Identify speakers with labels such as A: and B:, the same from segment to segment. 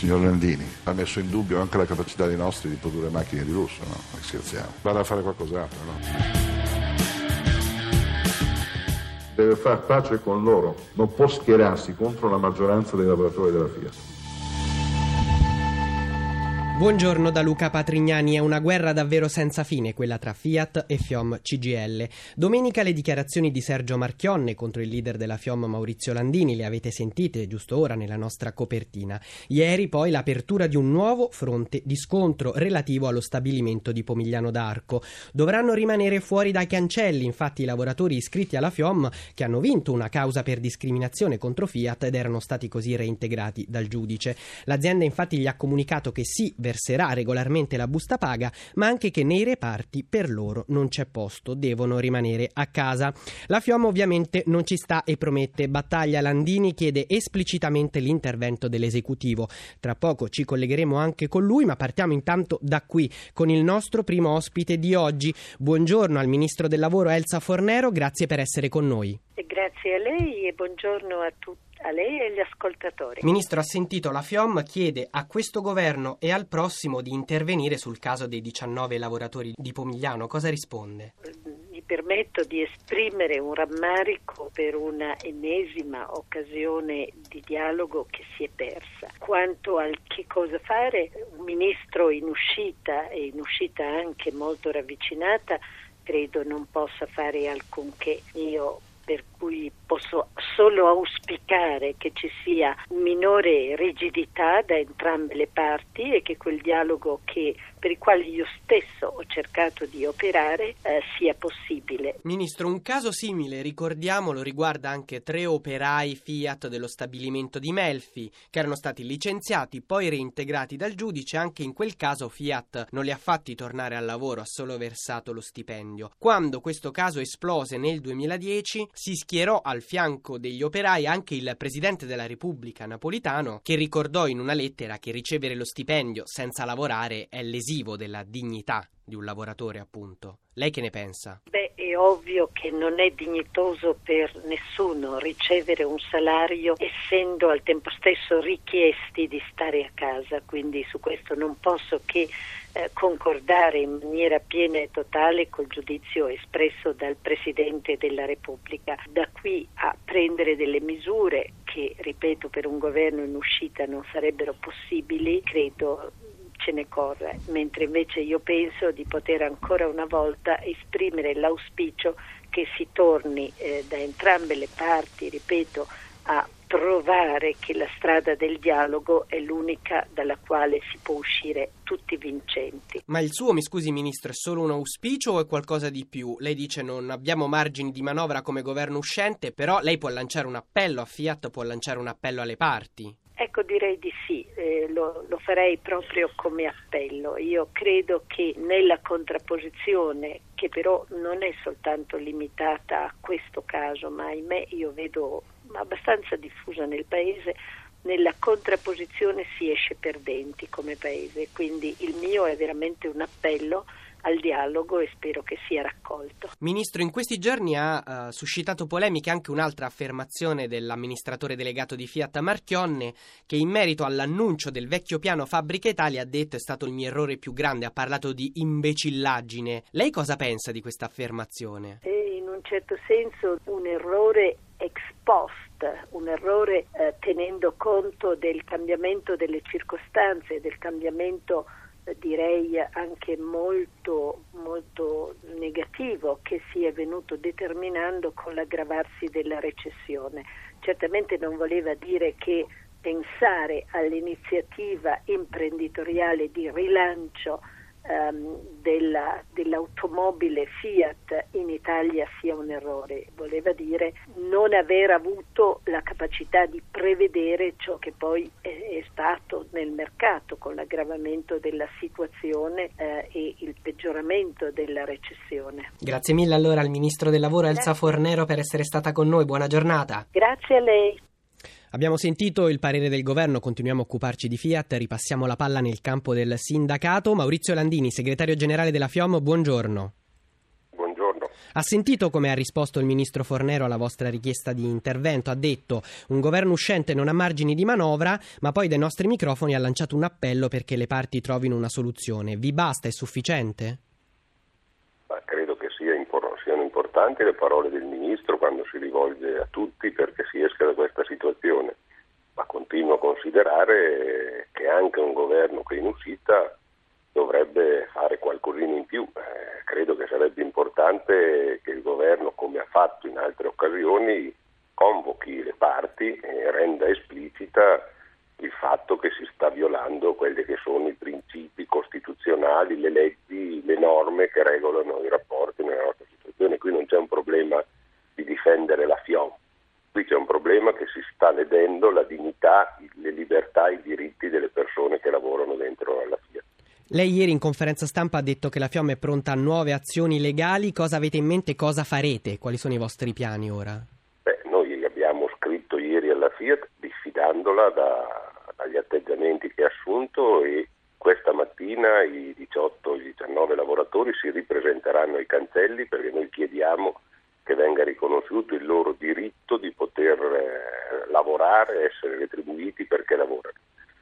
A: Signor Landini ha messo in dubbio anche la capacità dei nostri di produrre macchine di lusso, no? Scherziamo. Vada a fare qualcos'altro, no? Deve far pace con loro, non può schierarsi contro la maggioranza dei lavoratori della Fiat.
B: Buongiorno da Luca Patrignani, è una guerra davvero senza fine quella tra Fiat e FIOM CGL. Domenica le dichiarazioni di Sergio Marchionne contro il leader della FIOM Maurizio Landini, le avete sentite giusto ora nella nostra copertina. Ieri poi l'apertura di un nuovo fronte di scontro relativo allo stabilimento di Pomigliano d'Arco. Dovranno rimanere fuori dai cancelli infatti i lavoratori iscritti alla FIOM che hanno vinto una causa per discriminazione contro Fiat ed erano stati così reintegrati dal giudice. L'azienda infatti gli ha comunicato che sì, verserà regolarmente la busta paga, ma anche che nei reparti per loro non c'è posto, devono rimanere a casa. La FIOM ovviamente non ci sta e promette battaglia. Landini chiede esplicitamente l'intervento dell'esecutivo. Tra poco ci collegheremo anche con lui, ma partiamo intanto da qui con il nostro primo ospite di oggi. Buongiorno al ministro del lavoro Elsa Fornero, grazie per essere con noi.
C: Grazie a lei e buongiorno a tutti a lei e agli ascoltatori.
B: Ministro, ha sentito la FIOM chiede a questo governo e al prossimo di intervenire sul caso dei 19 lavoratori di Pomigliano. Cosa risponde?
C: Mi permetto di esprimere un rammarico per una ennesima occasione di dialogo che si è persa. Quanto al che cosa fare, un ministro in uscita e in uscita anche molto ravvicinata credo non possa fare alcunché. Io per cui posso solo auspicare che ci sia minore rigidità da entrambe le parti e che quel dialogo che, per il quale io stesso ho cercato di operare eh, sia possibile.
B: Ministro, un caso simile, ricordiamolo, riguarda anche tre operai Fiat dello stabilimento di Melfi che erano stati licenziati, poi reintegrati dal giudice. Anche in quel caso Fiat non li ha fatti tornare al lavoro, ha solo versato lo stipendio. Quando questo caso esplose nel 2010 si schierò al fianco degli operai anche il presidente della Repubblica Napolitano, che ricordò in una lettera che ricevere lo stipendio senza lavorare è lesivo della dignità di un lavoratore, appunto. Lei che ne pensa?
C: Beh, è ovvio che non è dignitoso per nessuno ricevere un salario essendo al tempo stesso richiesti di stare a casa, quindi su questo non posso che eh, concordare in maniera piena e totale col giudizio espresso dal Presidente della Repubblica. Da qui a prendere delle misure che, ripeto, per un governo in uscita non sarebbero possibili, credo ce ne corre, mentre invece io penso di poter ancora una volta esprimere l'auspicio che si torni eh, da entrambe le parti, ripeto, a trovare che la strada del dialogo è l'unica dalla quale si può uscire tutti vincenti.
B: Ma il suo, mi scusi Ministro, è solo un auspicio o è qualcosa di più? Lei dice non abbiamo margini di manovra come governo uscente, però lei può lanciare un appello a Fiat, può lanciare un appello alle parti.
C: Ecco, direi di sì, lo, lo, farei proprio come appello. Io credo che nella contrapposizione, che però non è soltanto limitata a questo caso, ma ahimè io vedo abbastanza diffusa nel Paese, nella contrapposizione si esce perdenti come Paese. Quindi il mio è veramente un appello al dialogo e spero che sia raccolto.
B: Ministro, in questi giorni ha uh, suscitato polemiche anche un'altra affermazione dell'amministratore delegato di Fiat Marchionne che in merito all'annuncio del vecchio piano Fabbrica Italia ha detto è stato il mio errore più grande, ha parlato di imbecillaggine. Lei cosa pensa di questa affermazione?
C: È in un certo senso un errore ex post, un errore eh, tenendo conto del cambiamento delle circostanze, del cambiamento direi anche molto, molto negativo che si è venuto determinando con l'aggravarsi della recessione. Certamente non voleva dire che pensare all'iniziativa imprenditoriale di rilancio ehm, della, dell'automobile Fiat in Italia sia un errore, voleva dire non aver avuto la capacità di prevedere ciò che poi è, è stato nel mercato con l'aggravamento della situazione eh, e il peggioramento della recessione.
B: Grazie mille allora al Ministro del Lavoro Elsa Fornero per essere stata con noi, buona giornata.
C: Grazie a lei.
B: Abbiamo sentito il parere del governo, continuiamo a occuparci di Fiat, ripassiamo la palla nel campo del sindacato. Maurizio Landini, segretario generale della FIOM, buongiorno.
D: Buongiorno.
B: Ha sentito come ha risposto il ministro Fornero alla vostra richiesta di intervento? Ha detto un governo uscente non ha margini di manovra, ma poi dai nostri microfoni ha lanciato un appello perché le parti trovino una soluzione. Vi basta? È sufficiente?
D: Credo che siano importanti le parole del ministro quando si rivolge a tutti perché si esca da questa situazione, ma continuo a considerare che anche un governo che è in uscita dovrebbe fare qualcosina in più. Eh, credo che sarebbe importante che il governo, come ha fatto in altre occasioni, convochi le parti e renda esplicita il fatto che si sta violando quelli che sono i principi costituzionali, le leggi, le norme che regolano i rapporti nella nostra situazione. Qui non c'è un problema di difendere la FIOM, qui c'è un problema che si sta ledendo la dignità, le libertà, i diritti delle persone che lavorano dentro la FIAT.
B: Lei ieri in conferenza stampa ha detto che la FIOM è pronta a nuove azioni legali. Cosa avete in mente? Cosa farete? Quali sono i vostri piani ora?
D: Beh, noi abbiamo scritto ieri alla Fiat diffidandola da, atteggiamenti che ha assunto e questa mattina i 18 i 19 lavoratori si ripresenteranno ai cancelli perché noi chiediamo che venga riconosciuto il loro diritto di poter eh, lavorare, essere retribuiti perché lavorano.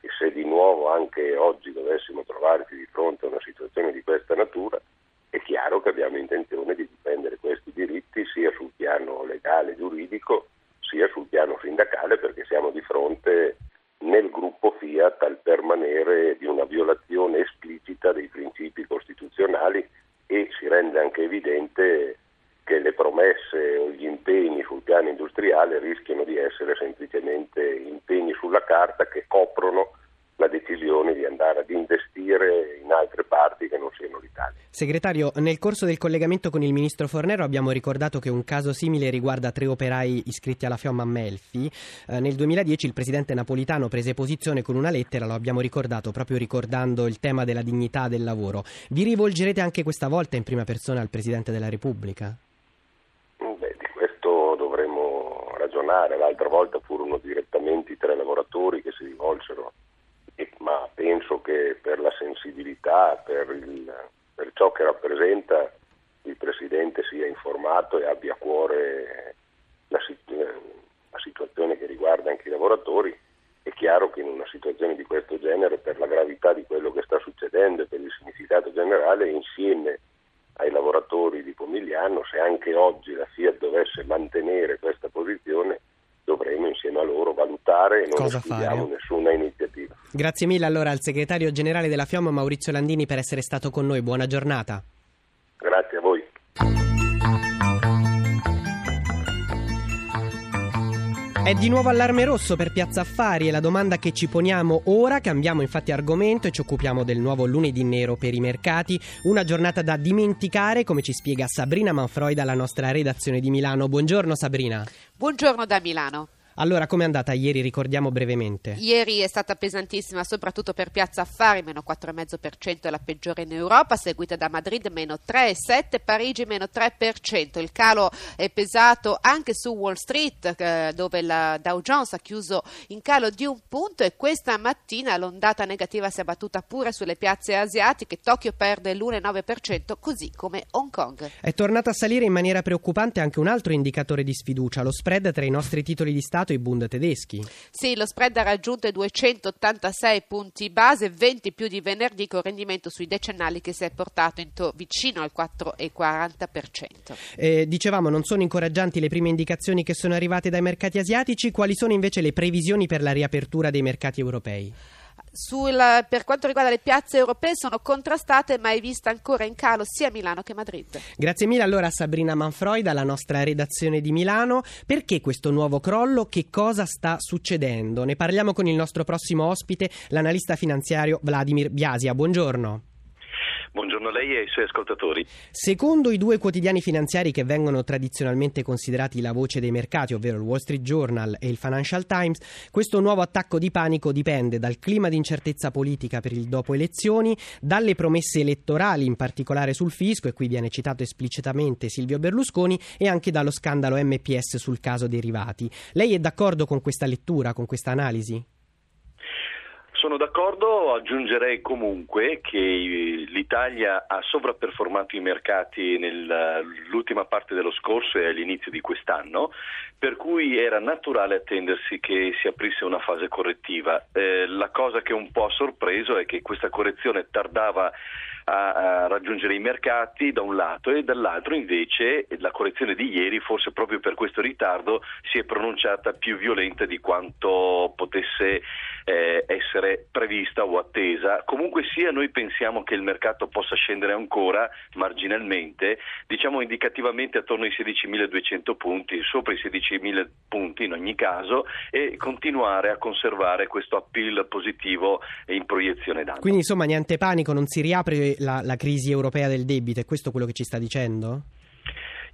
D: E se di nuovo anche oggi dovessimo trovarci di fronte a una situazione di questa natura, è chiaro che abbiamo intenzione di difendere questi diritti sia sul piano legale, giuridico, sia sul piano sindacale perché siamo di fronte nel gruppo Fiat al permanere di una violazione esplicita dei principi costituzionali e si rende anche evidente che le promesse o gli impegni sul piano industriale rischiano di essere semplicemente impegni sulla carta che coprono la decisione di andare ad investire in altre parti che non siano l'Italia.
B: Segretario, nel corso del collegamento con il ministro Fornero abbiamo ricordato che un caso simile riguarda tre operai iscritti alla FIOM a Melfi. Eh, nel 2010 il presidente Napolitano prese posizione con una lettera, lo abbiamo ricordato proprio ricordando il tema della dignità del lavoro. Vi rivolgerete anche questa volta in prima persona al Presidente della Repubblica?
D: Beh, di questo dovremmo ragionare. L'altra volta furono direttamente i tre lavoratori che si rivolsero ma penso che per la sensibilità, per, il, per, ciò che rappresenta, il Presidente sia informato e abbia a cuore la, la situazione che riguarda anche i lavoratori. È chiaro che in una situazione di questo genere, per la gravità di quello che sta succedendo e per il significato generale, insieme ai lavoratori di Pomigliano, se anche oggi la Fiat dovesse mantenere questa posizione, dovremo insieme a loro valutare e non escludiamo nessuna iniziativa.
B: Grazie mille allora al segretario generale della FIOM Maurizio Landini per essere stato con noi. Buona giornata.
D: Grazie a voi.
B: È di nuovo allarme rosso per Piazza Affari e la domanda che ci poniamo ora, cambiamo infatti argomento e ci occupiamo del nuovo lunedì nero per i mercati, una giornata da dimenticare come ci spiega Sabrina Manfroi dalla nostra redazione di Milano. Buongiorno Sabrina.
E: Buongiorno da Milano.
B: Allora, com'è andata ieri? Ricordiamo brevemente.
E: Ieri è stata pesantissima, soprattutto per Piazza Affari, meno 4,5% è la peggiore in Europa, seguita da Madrid, meno 3,7%, Parigi, meno 3%. Il calo è pesato anche su Wall Street, eh, dove la Dow Jones ha chiuso in calo di un punto e questa mattina l'ondata negativa si è abbattuta pure sulle piazze asiatiche. Tokyo perde l'1,9%, così come Hong Kong.
B: È tornato a salire in maniera preoccupante anche un altro indicatore di sfiducia, lo spread tra i nostri titoli di Stato e i Bund tedeschi.
E: Sì, lo spread ha raggiunto i 286 punti base, 20 più di venerdì, con rendimento sui decennali che si è portato to- vicino al 4,40%.
B: Eh, dicevamo, non sono incoraggianti le prime indicazioni che sono arrivate dai mercati asiatici, quali sono invece le previsioni per la riapertura dei mercati europei?
E: Sul, per quanto riguarda le piazze europee sono contrastate ma è vista ancora in calo sia Milano che Madrid.
B: Grazie mille allora Sabrina Manfroi dalla nostra redazione di Milano. Perché questo nuovo crollo? Che cosa sta succedendo? Ne parliamo con il nostro prossimo ospite, l'analista finanziario Vladimir Biasia. Buongiorno.
F: Buongiorno a lei e ai suoi ascoltatori.
B: Secondo i due quotidiani finanziari che vengono tradizionalmente considerati la voce dei mercati, ovvero il Wall Street Journal e il Financial Times, questo nuovo attacco di panico dipende dal clima di incertezza politica per il dopo elezioni, dalle promesse elettorali, in particolare sul fisco, e qui viene citato esplicitamente Silvio Berlusconi, e anche dallo scandalo MPS sul caso derivati. Lei è d'accordo con questa lettura, con questa analisi?
F: Sono d'accordo, aggiungerei comunque che l'Italia ha sovrapperformato i mercati nell'ultima parte dello scorso e all'inizio di quest'anno, per cui era naturale attendersi che si aprisse una fase correttiva. Eh, la cosa che un po' ha sorpreso è che questa correzione tardava a, raggiungere i mercati da un lato e dall'altro invece la correzione di ieri forse proprio per questo ritardo si è pronunciata più violenta di quanto potesse eh, essere prevista o attesa. Comunque sia noi pensiamo che il mercato possa scendere ancora marginalmente, diciamo indicativamente attorno ai 16.200 punti, sopra i 16.000 punti in ogni caso e continuare a conservare questo appeal positivo in proiezione d'anno.
B: Quindi insomma niente panico, non si riapre la, la crisi europea del debito, è questo quello che ci sta dicendo?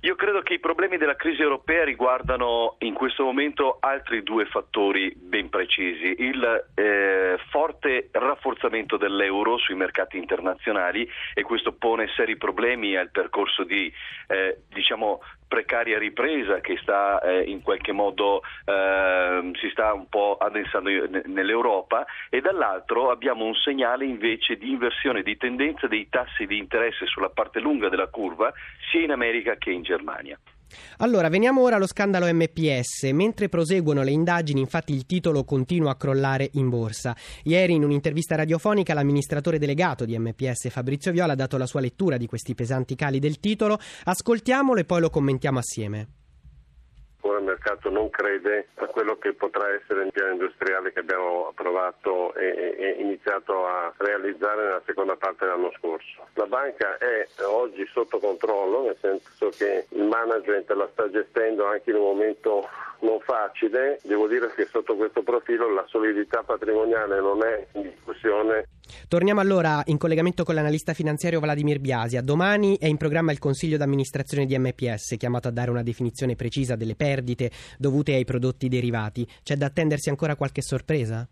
F: Io credo che i problemi della crisi europea riguardano in questo momento altri due fattori ben precisi. Il eh, forte rafforzamento dell'euro sui mercati internazionali e questo pone seri problemi al percorso di eh, diciamo, precaria ripresa che sta eh, in qualche modo eh, si sta un po' addensando nell'Europa e dall'altro abbiamo un segnale invece di inversione di tendenza dei tassi di interesse sulla parte lunga della curva sia in America che in Germania.
B: Allora, veniamo ora allo scandalo MPS. Mentre proseguono le indagini, infatti il titolo continua a crollare in borsa. Ieri, in un'intervista radiofonica, l'amministratore delegato di MPS, Fabrizio Viola, ha dato la sua lettura di questi pesanti cali del titolo. Ascoltiamolo e poi lo commentiamo assieme
D: mercato non crede a quello che potrà essere il piano industriale che abbiamo approvato e, e iniziato a realizzare nella seconda parte dell'anno scorso. La banca è oggi sotto controllo, nel senso che il management la sta gestendo anche in un momento non facile, devo dire che sotto questo profilo la solidità patrimoniale non è in discussione.
B: Torniamo allora in collegamento con l'analista finanziario Vladimir Biasia. Domani è in programma il consiglio d'amministrazione di MPS, chiamato a dare una definizione precisa delle perdite dovute ai prodotti derivati. C'è da attendersi ancora qualche sorpresa?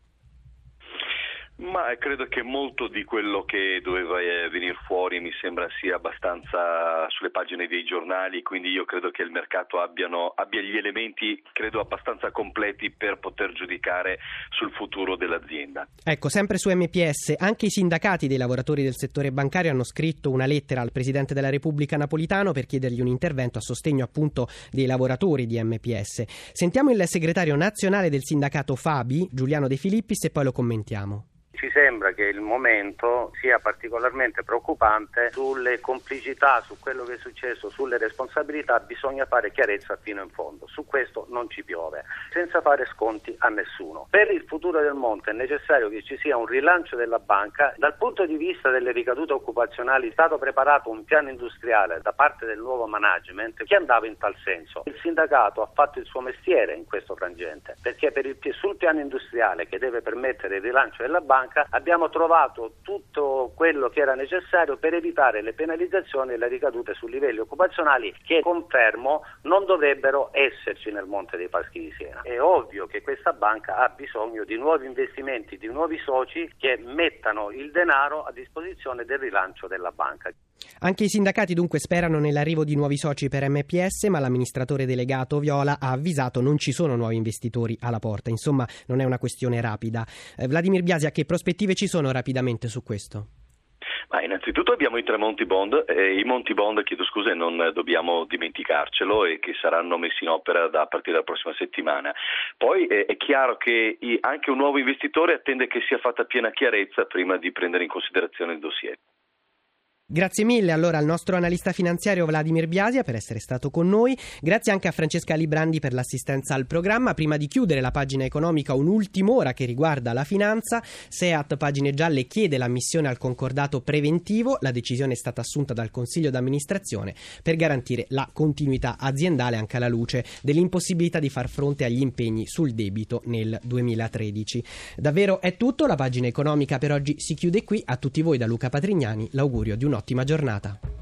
F: Ma credo che molto di quello che doveva eh, venire fuori mi sembra sia abbastanza sulle pagine dei giornali, quindi io credo che il mercato abbiano, abbia gli elementi, credo, abbastanza completi per poter giudicare sul futuro dell'azienda.
B: Ecco, sempre su MPS, anche i sindacati dei lavoratori del settore bancario hanno scritto una lettera al Presidente della Repubblica Napolitano per chiedergli un intervento a sostegno appunto dei lavoratori di MPS. Sentiamo il segretario nazionale del sindacato Fabi, Giuliano De Filippis, e poi lo commentiamo
G: ci sembra che il momento sia particolarmente preoccupante sulle complicità, su quello che è successo, sulle responsabilità, bisogna fare chiarezza fino in fondo. Su questo non ci piove, senza fare sconti a nessuno. Per il futuro del Monte è necessario che ci sia un rilancio della banca. Dal punto di vista delle ricadute occupazionali è stato preparato un piano industriale da parte del nuovo management che andava in tal senso. Il sindacato ha fatto il suo mestiere in questo frangente, perché per il, sul piano industriale che deve permettere il rilancio della banca banca abbiamo trovato tutto quello che era necessario per evitare le penalizzazioni e le ricadute su livelli occupazionali che, confermo, non dovrebbero esserci nel Monte dei Paschi di Siena. È ovvio che questa banca ha bisogno di nuovi investimenti, di nuovi soci che mettano il denaro a disposizione del rilancio della banca.
B: Anche i sindacati dunque sperano nell'arrivo di nuovi soci per MPS, ma l'amministratore delegato Viola ha avvisato non ci sono nuovi investitori alla porta. Insomma, non è una questione rapida. Eh, Vladimir Biasia, che prospettive ci sono rapidamente su questo?
F: Ma innanzitutto abbiamo i tre Monti Bond, eh, i Monti Bond, chiedo scusa, non dobbiamo dimenticarcelo e che saranno messi in opera da, a partire dalla prossima settimana. Poi eh, è chiaro che i, anche un nuovo investitore attende che sia fatta piena chiarezza prima di prendere in considerazione il dossier.
B: Grazie mille allora al nostro analista finanziario Vladimir Biasia per essere stato con noi, grazie anche a Francesca Librandi per l'assistenza al programma. Prima di chiudere la pagina economica un'ultima ora che riguarda la finanza, Seat Pagine Gialle chiede l'ammissione al concordato preventivo, la decisione è stata assunta dal Consiglio d'amministrazione per garantire la continuità aziendale anche alla luce dell'impossibilità di far fronte agli impegni sul debito nel 2013. Davvero è tutto, la pagina economica per oggi si chiude qui, a tutti voi da Luca Patrignani l'augurio di un un'ottima giornata.